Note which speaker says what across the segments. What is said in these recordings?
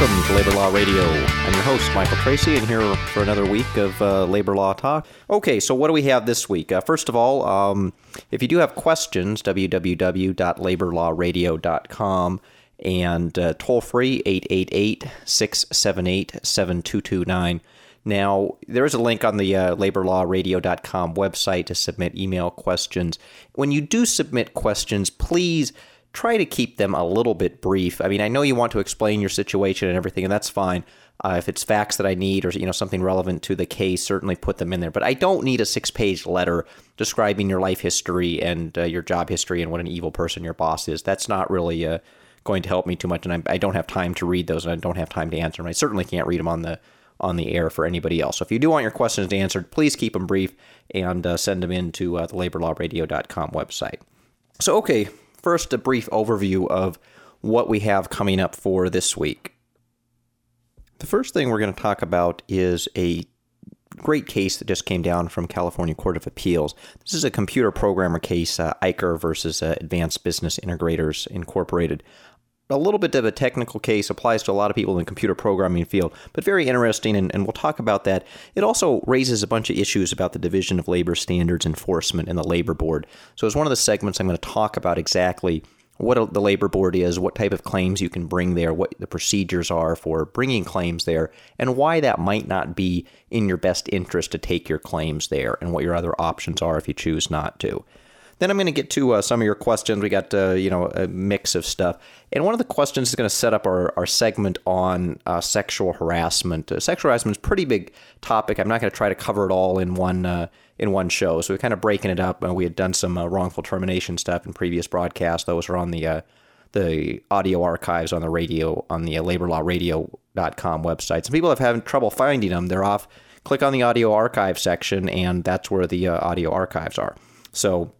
Speaker 1: welcome to Labor Law Radio. I'm your host, Michael Tracy, and here for another week of uh, labor law talk. Okay, so what do we have this week? Uh, first of all, um, if you do have questions, www.laborlawradio.com and uh, toll free 888 678 7229. Now, there is a link on the uh, laborlawradio.com website to submit email questions. When you do submit questions, please try to keep them a little bit brief. I mean, I know you want to explain your situation and everything, and that's fine. Uh, if it's facts that I need or you know something relevant to the case, certainly put them in there. But I don't need a six-page letter describing your life history and uh, your job history and what an evil person your boss is. That's not really uh, going to help me too much, and I, I, don't have time to read those, and I don't have time to answer them. I certainly can't read them on the on the air for anybody else. So if you do want your questions answered, please keep them brief and uh, send them in to uh, the LaborLawRadio.com website. So okay, first, a brief overview of what we have coming up for this week. The first thing we're going to talk about is a great case that just came down from California Court of Appeals. This is a computer programmer case, uh, Eicher versus uh, Advanced Business Integrators Incorporated a little bit of a technical case, applies to a lot of people in the computer programming field, but very interesting, and, and, we'll talk about that. It also raises a bunch of issues about the Division of Labor Standards Enforcement and the Labor Board. So, as one of the segments, I'm going to talk about exactly what the Labor Board is, what type of claims you can bring there, what the procedures are for bringing claims there, and why that might not be in your best interest to take your claims there, and what your other options are if you choose not to. Then I'm going to get to uh, some of your questions. We got uh, you know a mix of stuff, and one of the questions is going to set up our, our segment on uh, sexual harassment. Uh, sexual harassment is a pretty big topic. I'm not going to try to cover it all in one uh, in one show, so we're kind of breaking it up. Uh, we had done some wrongful termination stuff in previous broadcasts. Those are on the the audio archives on the radio on the laborlawradio.com website. Some people have had trouble finding them. They're off. Click on the audio archive section, and that's where the audio archives are. So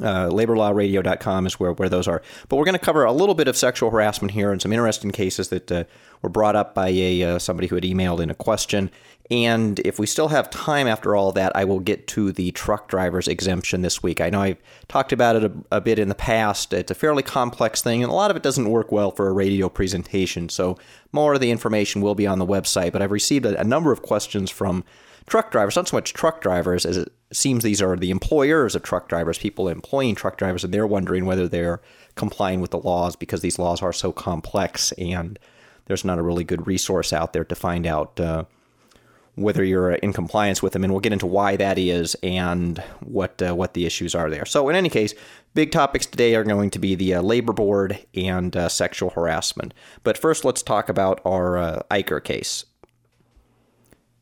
Speaker 1: uh, laborlawradio.com is where, where those are. But we're going to cover a little bit of sexual harassment here and some interesting cases that uh, were brought up by a uh, somebody who had emailed in a question. And if we still have time after all that, I will get to the truck driver's exemption this week. I know I've talked about it a, a bit in the past. It's a fairly complex thing, and a lot of it doesn't work well for a radio presentation. So more of the information will be on the website. But I've received a, a number of questions from truck drivers, not so much truck drivers as it seems these are the employers of truck drivers, people employing truck drivers, and they're wondering whether they're complying with the laws because these laws are so complex and there's not a really good resource out there to find out uh, whether you're in compliance with them. And we'll get into why that is and what uh, what the issues are there. So in any case, big topics today are going to be the uh, labor board and uh, sexual harassment. But first, let's talk about our uh, Eicher case.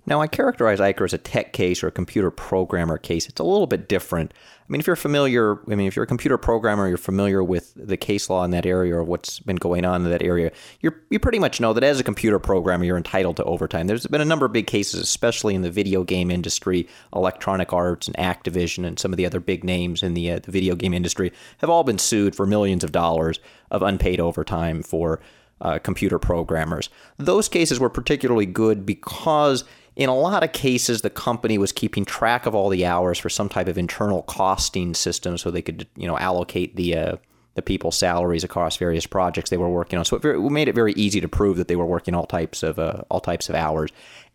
Speaker 1: Now, I characterize Eicher as a tech case or a computer programmer case. It's a little bit different. I mean, if you're familiar, I mean, if you're a computer programmer, you're familiar with the case law in that area or what's been going on in that area, you're, you pretty much know that as a computer programmer, you're entitled to overtime. There's been a number of big cases, especially in the video game industry, Electronic Arts and Activision, and some of the other big names in the, uh, the video game industry have all been sued for millions of dollars of unpaid overtime for uh, computer programmers. Those cases were particularly good because in a lot of cases, the company was keeping track of all the hours for some type of internal costing system, so they could, you know, allocate the uh, the people's salaries across various projects they were working on. So it, very, made it very easy to prove that they were working all types of uh, all types of hours.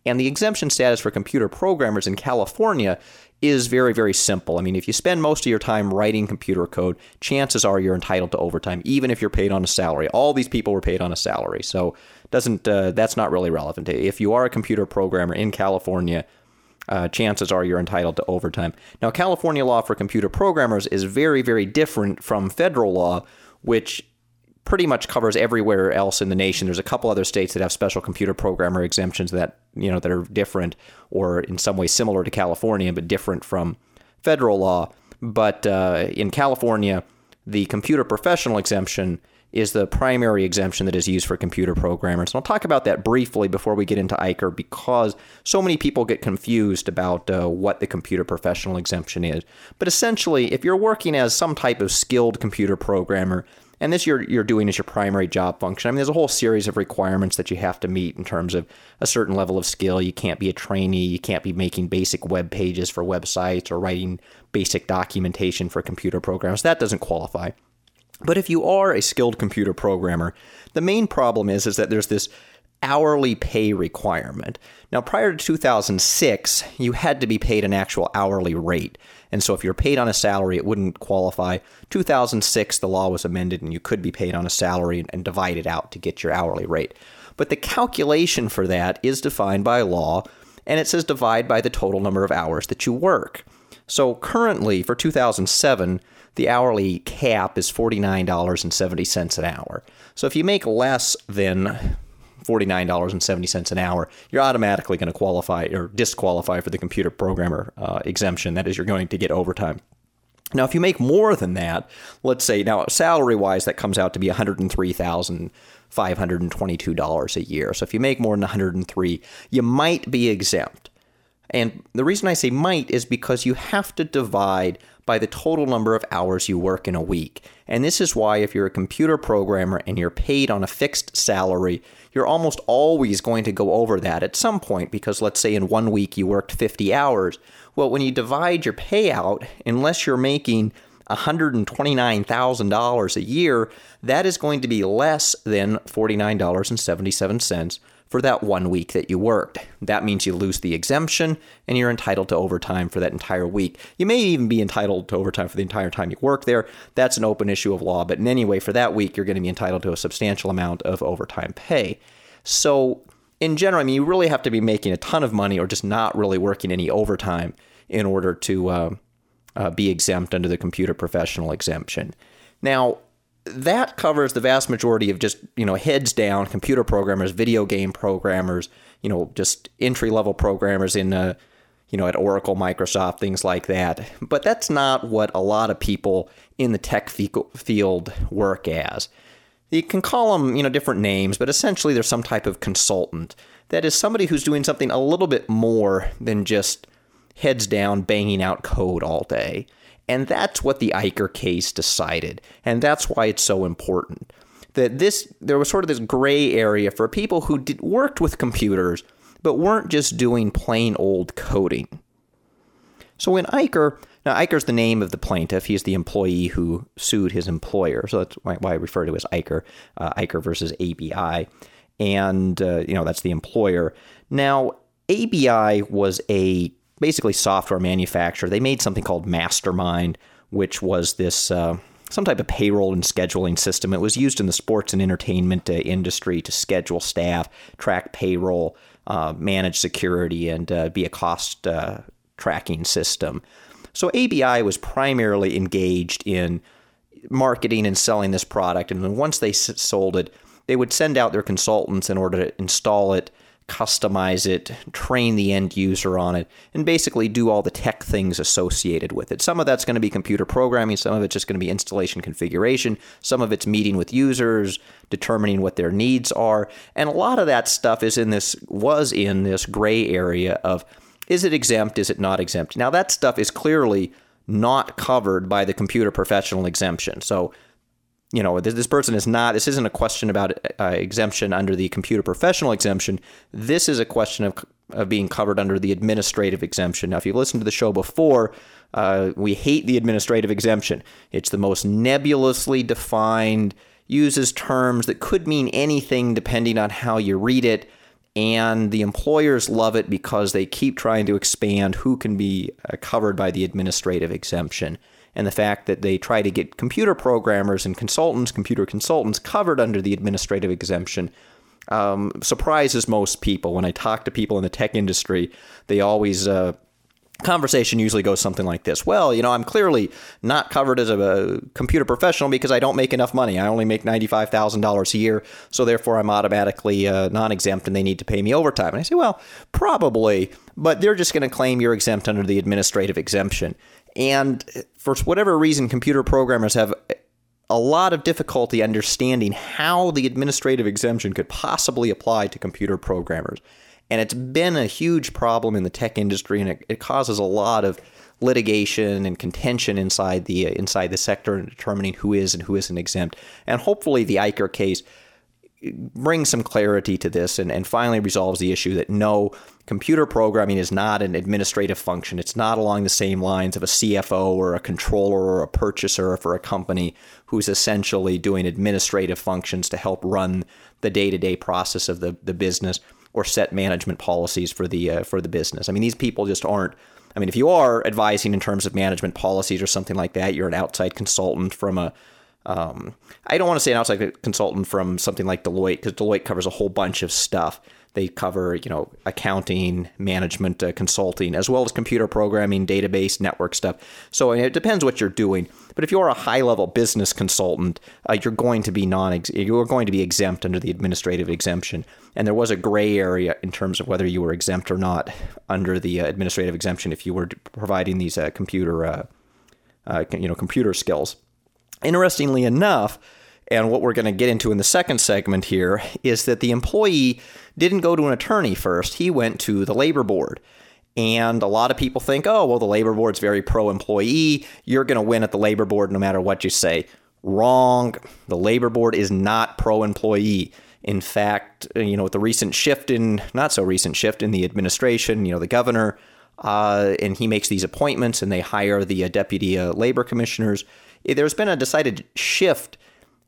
Speaker 1: And the exemption status for computer programmers in California is very, very simple. I mean, if you spend most of your time writing computer code, chances are you're entitled to overtime, even if you're paid on a salary. All these people were paid on a salary. So doesn't uh, that's not really relevant. If you are a computer programmer in California, uh, chances are you're entitled to overtime. Now, California law for computer programmers is very, very different from federal law, which pretty much covers everywhere else in the nation. There's a couple other states that have special computer programmer exemptions that you know that are different or in some way similar to California, but different from federal law. But uh, in California, the computer professional exemption is the primary exemption that is used for computer programmers. And I'll talk about that briefly before we get into Eicher because so many people get confused about uh, what the computer professional exemption is. But essentially, if you're working as some type of skilled computer programmer, and this you're, you're doing as your primary job function. I mean, there's a whole series of requirements that you have to meet in terms of a certain level of skill. You can't be a trainee. You can't be making basic web pages for websites or writing basic documentation for computer programs. That doesn't qualify. But if you are a skilled computer programmer, the main problem is, is that there's this hourly pay requirement. Now, prior to 2006, you had to be paid an actual hourly rate. And so if you're paid on a salary, it wouldn't qualify. 2006, the law was amended and you could be paid on a salary and, divide it out to get your hourly rate. But the calculation for that is defined by law, and it says divide by the total number of hours that you work. So currently, for 2007, the hourly cap is $49.70 an hour. So if you make less than $49.70 an hour, you're automatically going to qualify or disqualify for the computer programmer uh, exemption. That is, you're going to get overtime. Now, if you make more than that, let's say now salary wise, that comes out to be $103,522 a year. So if you make more than 103, you might be exempt. And the reason I say might is because you have to divide by the total number of hours you work in a week. And this is why, if you're a computer programmer and you're paid on a fixed salary, you're almost always going to go over that at some point because let's say in one week you worked 50 hours. Well, when you divide your payout, unless you're making $129,000 a year, that is going to be less than $49.77 for that one week that you worked. That means you lose the exemption and you're entitled to overtime for that entire week. You may even be entitled to overtime for the entire time you work there. That's an open issue of law, but in any way, for that week, you're going to be entitled to a substantial amount of overtime pay. So, in general, I mean, you really have to be making a ton of money or just not really working any overtime in order to uh, uh, be exempt under the computer professional exemption. Now, that covers the vast majority of just you know heads down computer programmers, video game programmers, you know just entry level programmers in uh, you know at Oracle, Microsoft, things like that. But that's not what a lot of people in the tech field work as. You can call them you know different names, but essentially they're some type of consultant. That is somebody who's doing something a little bit more than just heads down banging out code all day. And that's what the Eicher case decided. And that's why it's so important. That this there was sort of this gray area for people who did, worked with computers but weren't just doing plain old coding. So when Eicher, now Eicher's the name of the plaintiff, he's the employee who sued his employer. So that's why, I refer to as Eicher, uh, Eicher versus ABI. And, uh, you know, that's the employer. Now, ABI was a basically software manufacturer. They made something called Mastermind, which was this uh, some type of payroll and scheduling system. It was used in the sports and entertainment uh, industry to schedule staff, track payroll, uh, manage security, and uh, be a cost uh, tracking system. So ABI was primarily engaged in marketing and selling this product, and then once they sold it, they would send out their consultants in order to install it customize it, train the end user on it, and basically do all the tech things associated with it. Some of that's going to be computer programming, some of it's just going to be installation configuration, some of it's meeting with users, determining what their needs are, and a lot of that stuff is in this was in this gray area of is it exempt, is it not exempt? Now that stuff is clearly not covered by the computer professional exemption. So you know, this person is not, this isn't a question about uh, exemption under the computer professional exemption. This is a question of, of being covered under the administrative exemption. Now, if you've listened to the show before, uh, we hate the administrative exemption. It's the most nebulously defined, uses terms that could mean anything depending on how you read it. And the employers love it because they keep trying to expand who can be uh, covered by the administrative exemption and the fact that they try to get computer programmers and consultants, computer consultants, covered under the administrative exemption um, surprises most people. When I talk to people in the tech industry, they always. Uh, conversation usually goes something like this well you know i'm clearly not covered as a, computer professional because i don't make enough money i only make $95000 a year so therefore i'm automatically uh, non-exempt and they need to pay me overtime and i say well probably but they're just going to claim you're exempt under the administrative exemption and for whatever reason, computer programmers have a lot of difficulty understanding how the administrative exemption could possibly apply to computer programmers. And it's been a huge problem in the tech industry, and it, it causes a lot of litigation and contention inside the uh, inside the sector in determining who is and who isn't exempt. And hopefully, the Eicher case brings some clarity to this and, and finally resolves the issue that no, computer programming is not an administrative function. It's not along the same lines of a CFO or a controller or a purchaser for a company who's essentially doing administrative functions to help run the day to day process of the, the business or set management policies for the uh, for the business. I mean, these people just aren't. I mean, if you are advising in terms of management policies or something like that, you're an outside consultant from a um, I don't want to say an outside consultant from something like Deloitte because Deloitte covers a whole bunch of stuff. They cover, you know, accounting, management, uh, consulting, as well as computer programming, database, network stuff. So it depends what you're doing. But if you're a high-level business consultant, uh, you're going to be non you're going to be exempt under the administrative exemption. And there was a gray area in terms of whether you were exempt or not under the uh, administrative exemption if you were providing these uh, computer, uh, you know, computer skills. Interestingly enough, and what we're going to get into in the second segment here is that the employee didn't go to an attorney first. He went to the labor board. And a lot of people think, oh, well, the labor board's very pro employee. You're going to win at the labor board no matter what you say. Wrong. The labor board is not pro employee. In fact, you know, with the recent shift in, not so recent shift in the administration, you know, the governor, uh, and he makes these appointments and they hire the uh, deputy uh, labor commissioners. There's been a decided shift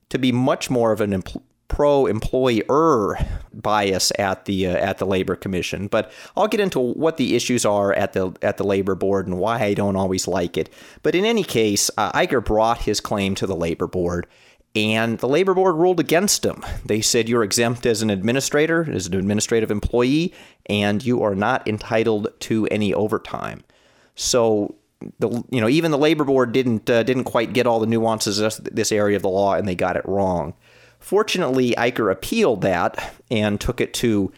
Speaker 1: to be much more of an empl- pro-employer bias at the uh, at the labor commission. But I'll get into what the issues are at the at the labor board and why I don't always like it. But in any case, uh, Eicher brought his claim to the labor board. And the labor board ruled against him. They said you're exempt as an administrator, as an administrative employee, and you are not entitled to any overtime. So the you know even the labor board didn't uh, didn't quite get all the nuances of this area of the law, and they got it wrong. Fortunately, Eicher appealed that and took it to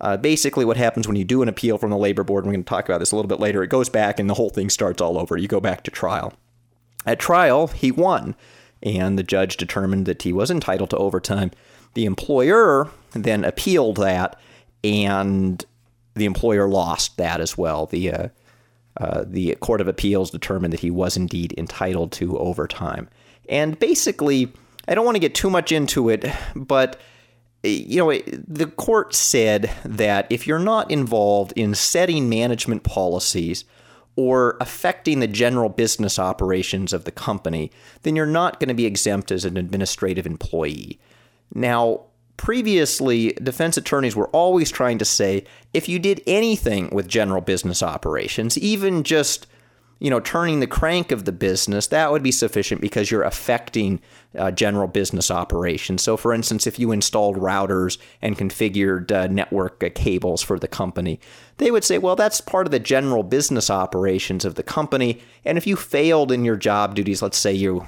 Speaker 1: uh, basically what happens when you do an appeal from the labor board. We're going to talk about this a little bit later. It goes back and the whole thing starts all over. You go back to trial. At trial, he won, and the judge determined that he was entitled to overtime. The employer then appealed that, and the employer lost that as well. The uh, uh, the Court of Appeals determined that he was indeed entitled to overtime. And basically, I don't want to get too much into it, but you know, the court said that if you're not involved in setting management policies or affecting the general business operations of the company, then you're not going to be exempt as an administrative employee. Now, previously, defense attorneys were always trying to say if you did anything with general business operations, even just you know, turning the crank of the business, that would be sufficient because you're affecting uh, general business operations. So, for instance, if you installed routers and configured uh, network uh, cables for the company, they would say, well, that's part of the general business operations of the company. And if you failed in your job duties, let's say you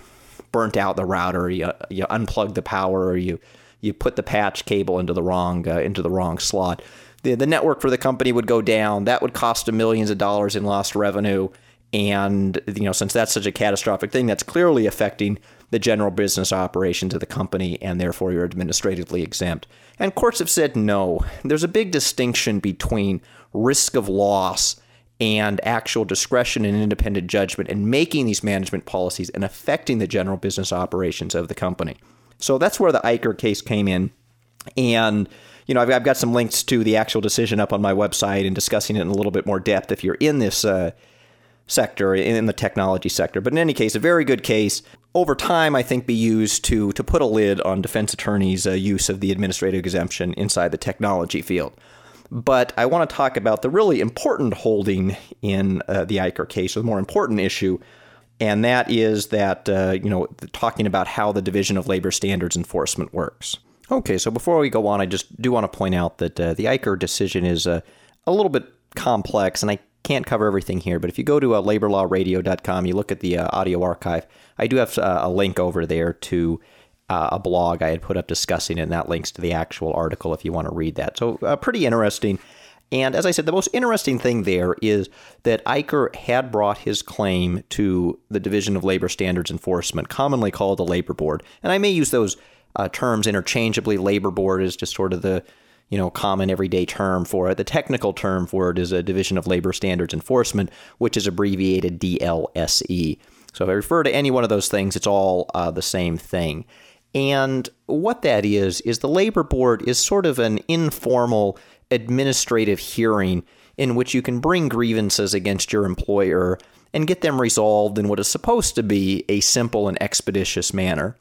Speaker 1: burnt out the router, you, you unplugged the power, or you you put the patch cable into the wrong uh, into the wrong slot. The, the network for the company would go down. That would cost them millions of dollars in lost revenue and you know, since that's such a catastrophic thing, that's clearly affecting the general business operations of the company, and therefore you're administratively exempt. And courts have said no. There's a big distinction between risk of loss and actual discretion and independent judgment in making these management policies and affecting the general business operations of the company. So that's where the Eicher case came in. And, you know, I've, I've got some links to the actual decision up on my website and discussing it in a little bit more depth if you're in this. Uh, sector in the technology sector. But in any case, a very good case. Over time, I think be used to to put a lid on defense attorneys' uh, use of the administrative exemption inside the technology field. But I want to talk about the really important holding in uh, the Eicher case, the more important issue, and that is that uh, you know talking about how the Division of Labor Standards Enforcement works. Okay, so before we go on, I just do want to point out that uh, the Eicher decision is uh, a little bit complex, and I can't cover everything here, but if you go to uh, laborlawradio.com, you look at the uh, audio archive, I do have uh, a link over there to uh, a blog I had put up discussing it, and that links to the actual article if you want to read that. So, pretty interesting. And as I said, the most interesting thing there is that Eicher had brought his claim to the Division of Labor Standards Enforcement, commonly called the Labor Board. And I may use those uh, terms interchangeably. Labor Board is just sort of the you know, common everyday term for it. The technical term for it is a Division of Labor Standards Enforcement, which is abbreviated DLSE. So if I refer to any one of those things, it's all uh, the same thing. And what that is, is the labor board is sort of an informal administrative hearing in which you can bring grievances against your employer and get them resolved in what is supposed to be a simple and expeditious manner.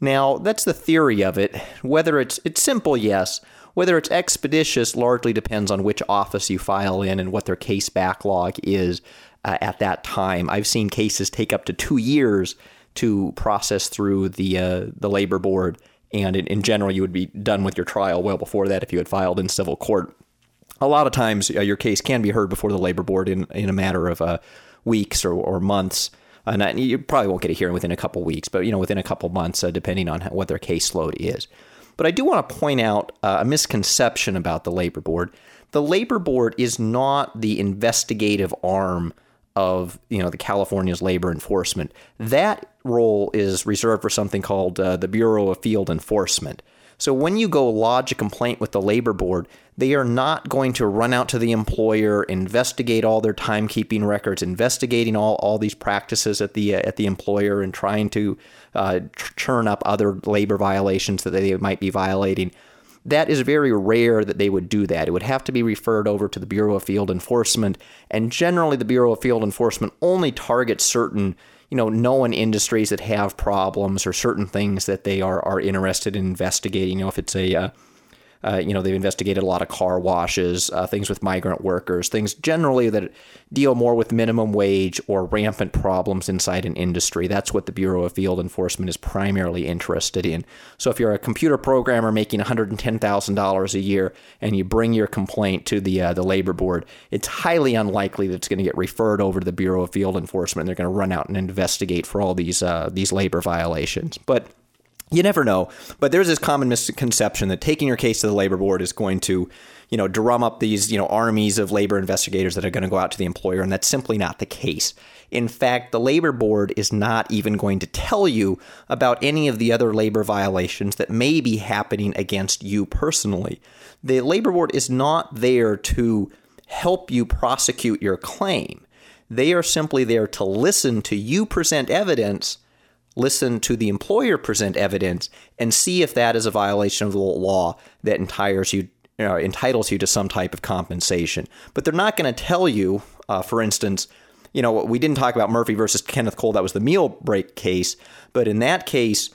Speaker 1: Now, that's the theory of it. Whether it's it's simple, yes. Whether it's expeditious largely depends on which office you file in and what their case backlog is uh, at that time. I've seen cases take up to two years to process through the uh, the labor board, and in, in, general, you would be done with your trial well before that if you had filed in civil court. A lot of times, uh, your case can be heard before the labor board in in a matter of uh, weeks or, or months. Uh, you probably won't get a hearing within a couple weeks, but you know within a couple months, uh, depending on what their caseload is. But I do want to point out uh, a misconception about the labor board. The labor board is not the investigative arm of you know the California's labor enforcement. That role is reserved for something called uh, the Bureau of Field Enforcement. So when you go lodge a complaint with the labor board, they are not going to run out to the employer, investigate all their timekeeping records, investigating all, all these practices at the uh, at the employer, and trying to uh, churn up other labor violations that they might be violating. That is very rare that they would do that. It would have to be referred over to the Bureau of Field Enforcement, and generally, the Bureau of Field Enforcement only targets certain you know, known industries that have problems or certain things that they are, are interested in investigating. You know, if it's a, uh, uh, you know, they've investigated a lot of car washes, uh, things with migrant workers, things generally that deal more with minimum wage or rampant problems inside an industry. That's what the Bureau of Field Enforcement is primarily interested in. So if you're a computer programmer making $110,000 a year and you bring your complaint to the uh, the labor board, it's highly unlikely that it's going to get referred over to the Bureau of Field Enforcement. They're going to run out and investigate for all these uh, these labor violations. But you never know. But there's this common misconception that taking your case to the labor board is going to, you know, drum up these, you know, armies of labor investigators that are going to go out to the employer, and that's simply not the case. In fact, the labor board is not even going to tell you about any of the other labor violations that may be happening against you personally. The labor board is not there to help you prosecute your claim. They are simply there to listen to you present evidence listen to the employer present evidence and see if that is a violation of the law that entitles you, uh, entitles you to some type of compensation. But they're not going to tell you, uh, for instance, you know, we didn't talk about Murphy versus Kenneth Cole. That was the meal break case. But in that case,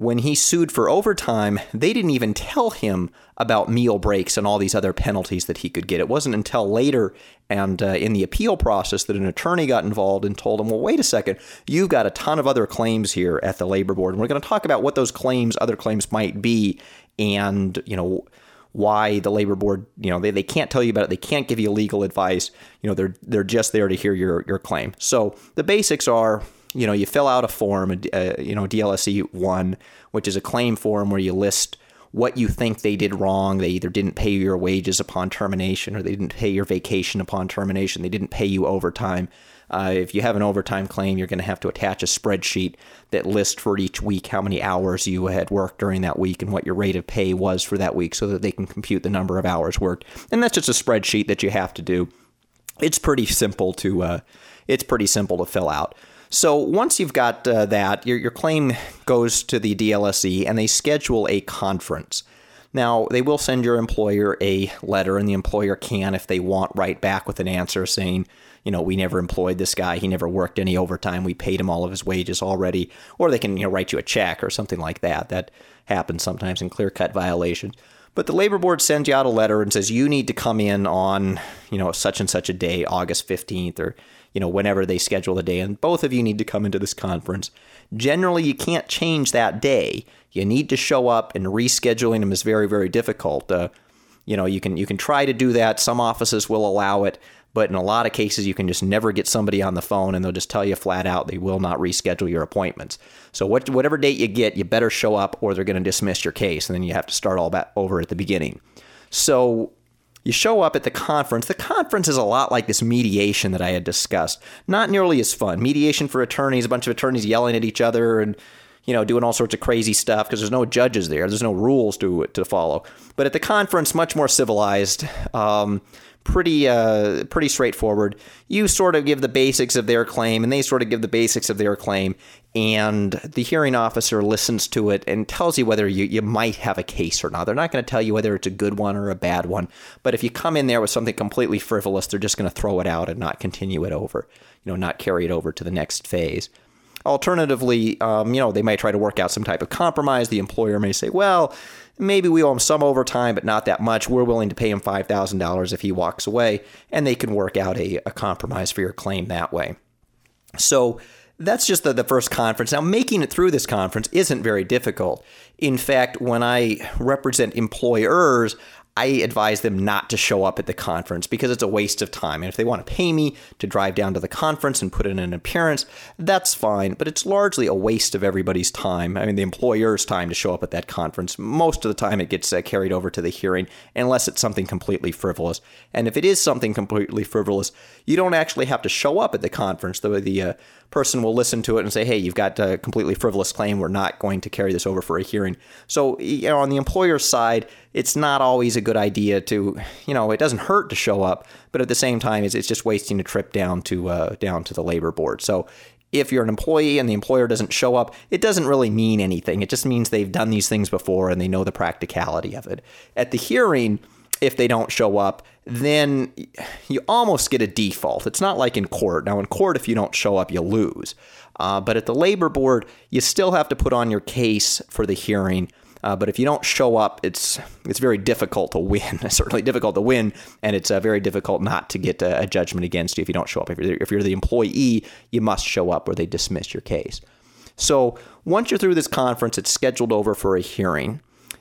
Speaker 1: when he sued for overtime, they didn't even tell him about meal breaks and all these other penalties that he could get. It wasn't until later and uh, in the appeal process that an attorney got involved and told him, well, wait a second, you've got a ton of other claims here at the labor board. And we're going to talk about what those claims, other claims might be, and, you know, why the labor board, you know, they, they can't tell you about it. They can't give you legal advice. You know, they're they're just there to hear your your claim. So the basics are you know, you fill out a form, a, you know, DLSE 1, which is a claim form where you list what you think they did wrong. They either didn't pay your wages upon termination or they didn't pay your vacation upon termination. They didn't pay you overtime. Uh, if you have an overtime claim, you're going to have to attach a spreadsheet that lists for each week how many hours you had worked during that week and what your rate of pay was for that week so that they can compute the number of hours worked. And that's just a spreadsheet that you have to do. It's pretty simple to uh, it's pretty simple to fill out. So once you've got uh, that, your, your claim goes to the DLSE and they schedule a conference. Now, they will send your employer a letter, and the employer can, if they want, write back with an answer saying, you know, we never employed this guy. He never worked any overtime. We paid him all of his wages already. Or they can, you know, write you a check or something like that. That happens sometimes in clear cut violations. But the labor board sends you out a letter and says you need to come in on, you know, such and such a day, August 15th, or you know, whenever they schedule the day, and both of you need to come into this conference. Generally, you can't change that day. You need to show up, and rescheduling them is very, very difficult. Uh, you know, you can you can try to do that. Some offices will allow it, but in a lot of cases, you can just never get somebody on the phone, and they'll just tell you flat out they will not reschedule your appointments. So, what, whatever date you get, you better show up, or they're going to dismiss your case, and then you have to start all that over at the beginning. So, you show up at the conference. The conference is a lot like this mediation that I had discussed. Not nearly as fun. Mediation for attorneys, a bunch of attorneys yelling at each other and you know, doing all sorts of crazy stuff because there's no judges there. There's no rules to to follow. But at the conference, much more civilized. Um, pretty uh, pretty straightforward. You sort of give the basics of their claim, and they sort of give the basics of their claim, and the hearing officer listens to it and tells you whether you, you might have a case or not. They're not going to tell you whether it's a good one or a bad one, but if you come in there with something completely frivolous, they're just going to throw it out and not continue it over, you know, not carry it over to the next phase. Alternatively, um, you know, they might try to work out some type of compromise. The employer may say, well, maybe we owe him some overtime, but not that much. We're willing to pay him $5,000 if he walks away, and they can work out a, a compromise for your claim that way. So that's just the, the first conference. Now, making it through this conference isn't very difficult. In fact, when I represent employers, I advise them not to show up at the conference because it's a waste of time. And if they want to pay me to drive down to the conference and put in an appearance, that's fine. But it's largely a waste of everybody's time. I mean, the employer's time to show up at that conference. Most of the time, it gets uh, carried over to the hearing, unless it's something completely frivolous. And if it is something completely frivolous, you don't actually have to show up at the conference. The, the uh, person will listen to it and say, hey, you've got a completely frivolous claim. We're not going to carry this over for a hearing. So, you know, on the employer's side, it's not always a good idea to, you know, it doesn't hurt to show up, but at the same time, it's, it's just wasting a trip down to uh, down to the labor board. So if you're an employee and the employer doesn't show up, it doesn't really mean anything. It just means they've done these things before and they know the practicality of it. At the hearing, if they don't show up, then you almost get a default. It's not like in court. Now, in court, if you don't show up, you lose. Uh, but at the labor board, you still have to put on your case for the hearing. Uh, but if you don't show up, it's it's very difficult to win. It's certainly difficult to win, and it's uh, very difficult not to get a, a, judgment against you if you don't show up. If you're, if you're the employee, you must show up or they dismiss your case. So once you're through this conference, it's scheduled over for a hearing.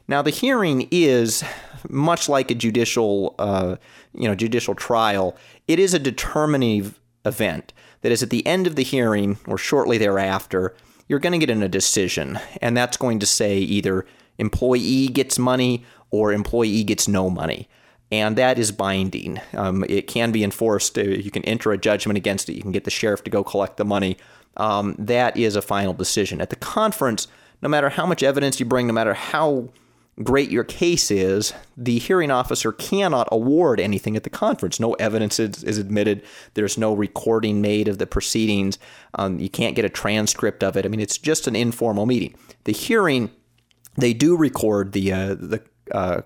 Speaker 1: Now the hearing is much like a judicial, uh, you know, judicial trial. It is a determinative event. That is, at the end of the hearing or shortly thereafter, you're going to get in a decision, and that's going to say either employee gets money or employee gets no money. And that is binding. Um, it can be enforced. Uh, you can enter a judgment against it. You can get the sheriff to go collect the money. Um, that is a final decision. At the conference, no matter how much evidence you bring, no matter how great your case is, the hearing officer cannot award anything at the conference. No evidence is, is admitted. There's no recording made of the proceedings. Um, you can't get a transcript of it. I mean, it's just an informal meeting. The hearing, they do record the uh, the uh,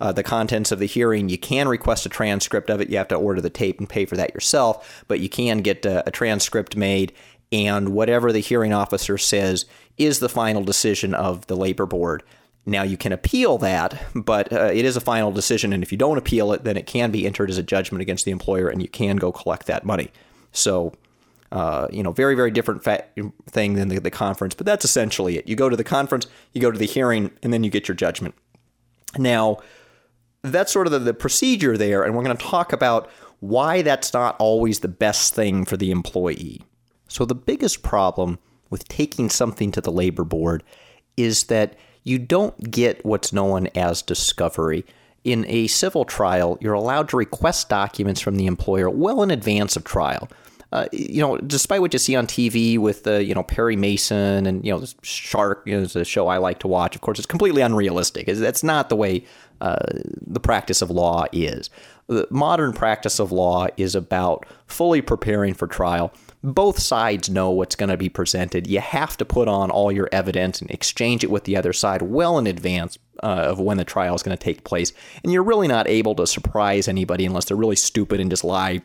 Speaker 1: uh, the contents of the hearing. You can request a transcript of it. You have to order the tape and pay for that yourself, but you can get a, a transcript made. And whatever the hearing officer says is the final decision of the labor board. Now you can appeal that, but uh, it is a final decision, and if you don't appeal it, then it can be entered as a judgment against the employer, and you can go collect that money. So, uh, you know, very very different fa- thing than the, the conference, but that's essentially it. You go to the conference, you go to the hearing, and then you get your judgment. Now, that's sort of the, the procedure there, and we're going to talk about why that's not always the best thing for the employee. So, the biggest problem with taking something to the labor board is that you don't get what's known as discovery. In a civil trial, you're allowed to request documents from the employer well in advance of trial. Uh, you know, despite what you see on TV with uh, you know, Perry Mason and, you know, Shark you know, is a show I like to watch. Of course, it's completely unrealistic. That's not the way uh, the practice of law is. The modern practice of law is about fully preparing for trial both sides know what's going to be presented. You have to put on all your evidence and exchange it with the other side well in advance uh, of when the trial is going to take place. And you're really not able to surprise anybody unless they're really stupid and just lie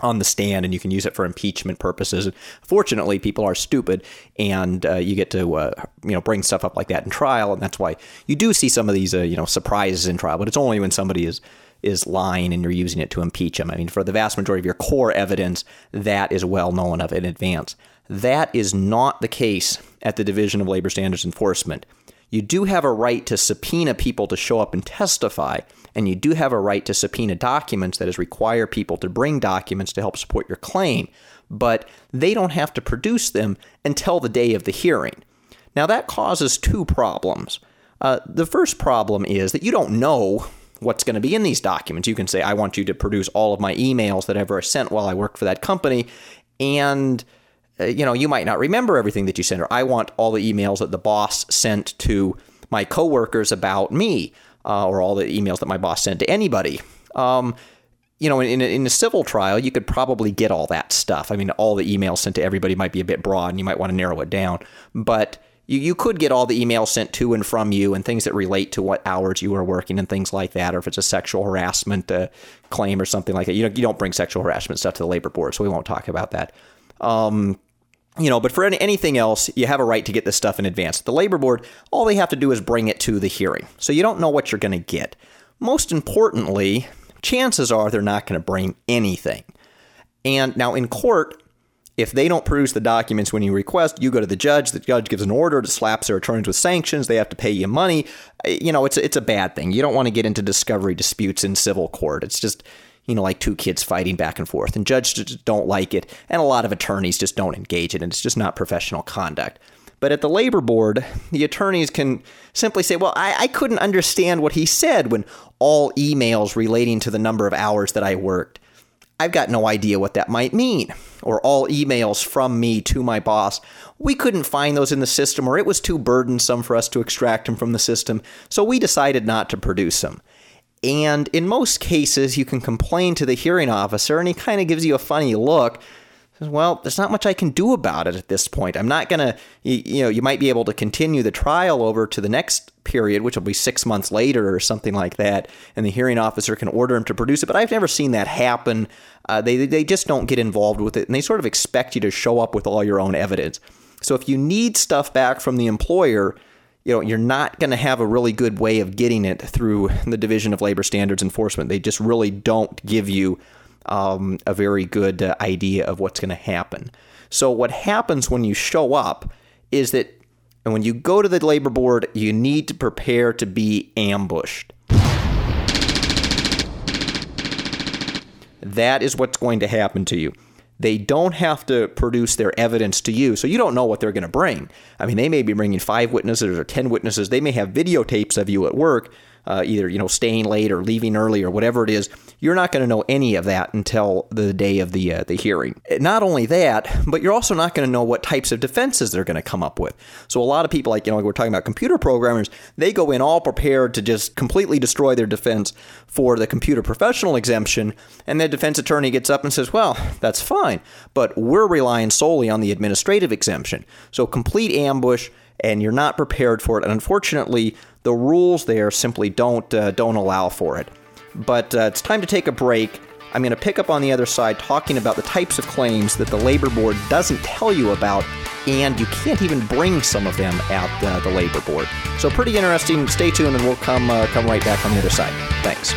Speaker 1: on the stand and you can use it for impeachment purposes. Fortunately, people are stupid and uh, you get to uh, you know bring stuff up like that in trial and that's why you do see some of these uh, you know surprises in trial, but it's only when somebody is is lying and you're using it to impeach him. I mean, for the vast majority of your core evidence, that is well known of in advance. That is not the case at the Division of Labor Standards Enforcement. You do have a right to subpoena people to show up and testify, and you do have a right to subpoena documents that is require people to bring documents to help support your claim, but they don't have to produce them until the day of the hearing. Now that causes two problems. Uh, the first problem is that you don't know what's going to be in these documents. You can say, I want you to produce all of my emails that ever sent while I worked for that company. And uh, you know, you might not remember everything that you sent, or I want all the emails that the boss sent to my coworkers about me, uh, or all the emails that my boss sent to anybody. Um, you know, in, in a civil trial, you could probably get all that stuff. I mean, all the emails sent to everybody might be a bit broad, and you might want to narrow it down. But you, you could get all the emails sent to and from you and things that relate to what hours you are working and things like that, or if it's a sexual harassment uh, claim or something like that. You, know, you don't bring sexual harassment stuff to the labor board, so we won't talk about that. Um, you know, but for any, anything else, you have a right to get this stuff in advance. The labor board, all they have to do is bring it to the hearing. So you don't know what you're going to get. Most importantly, chances are they're not going to bring anything. And now in court, if they don't produce the documents when you request, you go to the judge. The judge gives an order to slaps their attorneys with sanctions. They have to pay you money. Uh, you know, it's it's a bad thing. You don't want to get into discovery disputes in civil court. It's just you know, like two kids fighting back and forth. And judges don't like it, and a lot of attorneys just don't engage it, and it's just not professional conduct. But at the labor board, the attorneys can simply say, Well, I, I couldn't understand what he said when all emails relating to the number of hours that I worked. I've got no idea what that might mean. Or all emails from me to my boss. We couldn't find those in the system, or it was too burdensome for us to extract them from the system, so we decided not to produce them. And in most cases, you can complain to the hearing officer, and he kind of gives you a funny look. Well, there's not much I can do about it at this point. I'm not going to, you, you, know, you might be able to continue the trial over to the next period, which will be six months later or something like that, and the hearing officer can order him to produce it. But I've never seen that happen. Uh, they, they just don't get involved with it, and they sort of expect you to show up with all your own evidence. So if you need stuff back from the employer, you know, you're not going to have a really good way of getting it through the Division of Labor Standards Enforcement. They just really don't give you um, a very good uh, idea of what's going to happen. So, what happens when you show up is that and when you go to the labor board, you need to prepare to be ambushed. That is what's going to happen to you. They don't have to produce their evidence to you, so you don't know what they're going to bring. I mean, they may be bringing five witnesses or 10 witnesses. They may have videotapes of you at work, uh, either you know staying late or leaving early or whatever it is, you're not going to know any of that until the day of the uh, the hearing. Not only that, but you're also not going to know what types of defenses they're going to come up with. So a lot of people, like you know, we're talking about computer programmers, they go in all prepared to just completely destroy their defense for the computer professional exemption, and the defense attorney gets up and says, "Well, that's fine, but we're relying solely on the administrative exemption." So complete ambush and you're not prepared for it. And unfortunately, the rules there simply don't uh, don't allow for it. But uh, it's time to take a break. I'm going to pick up on the other side talking about the types of claims that the labor board doesn't tell you about, and you can't even bring some of them at uh, the labor board. So pretty interesting. Stay tuned, and we'll come uh, come right back on the other side. Thanks.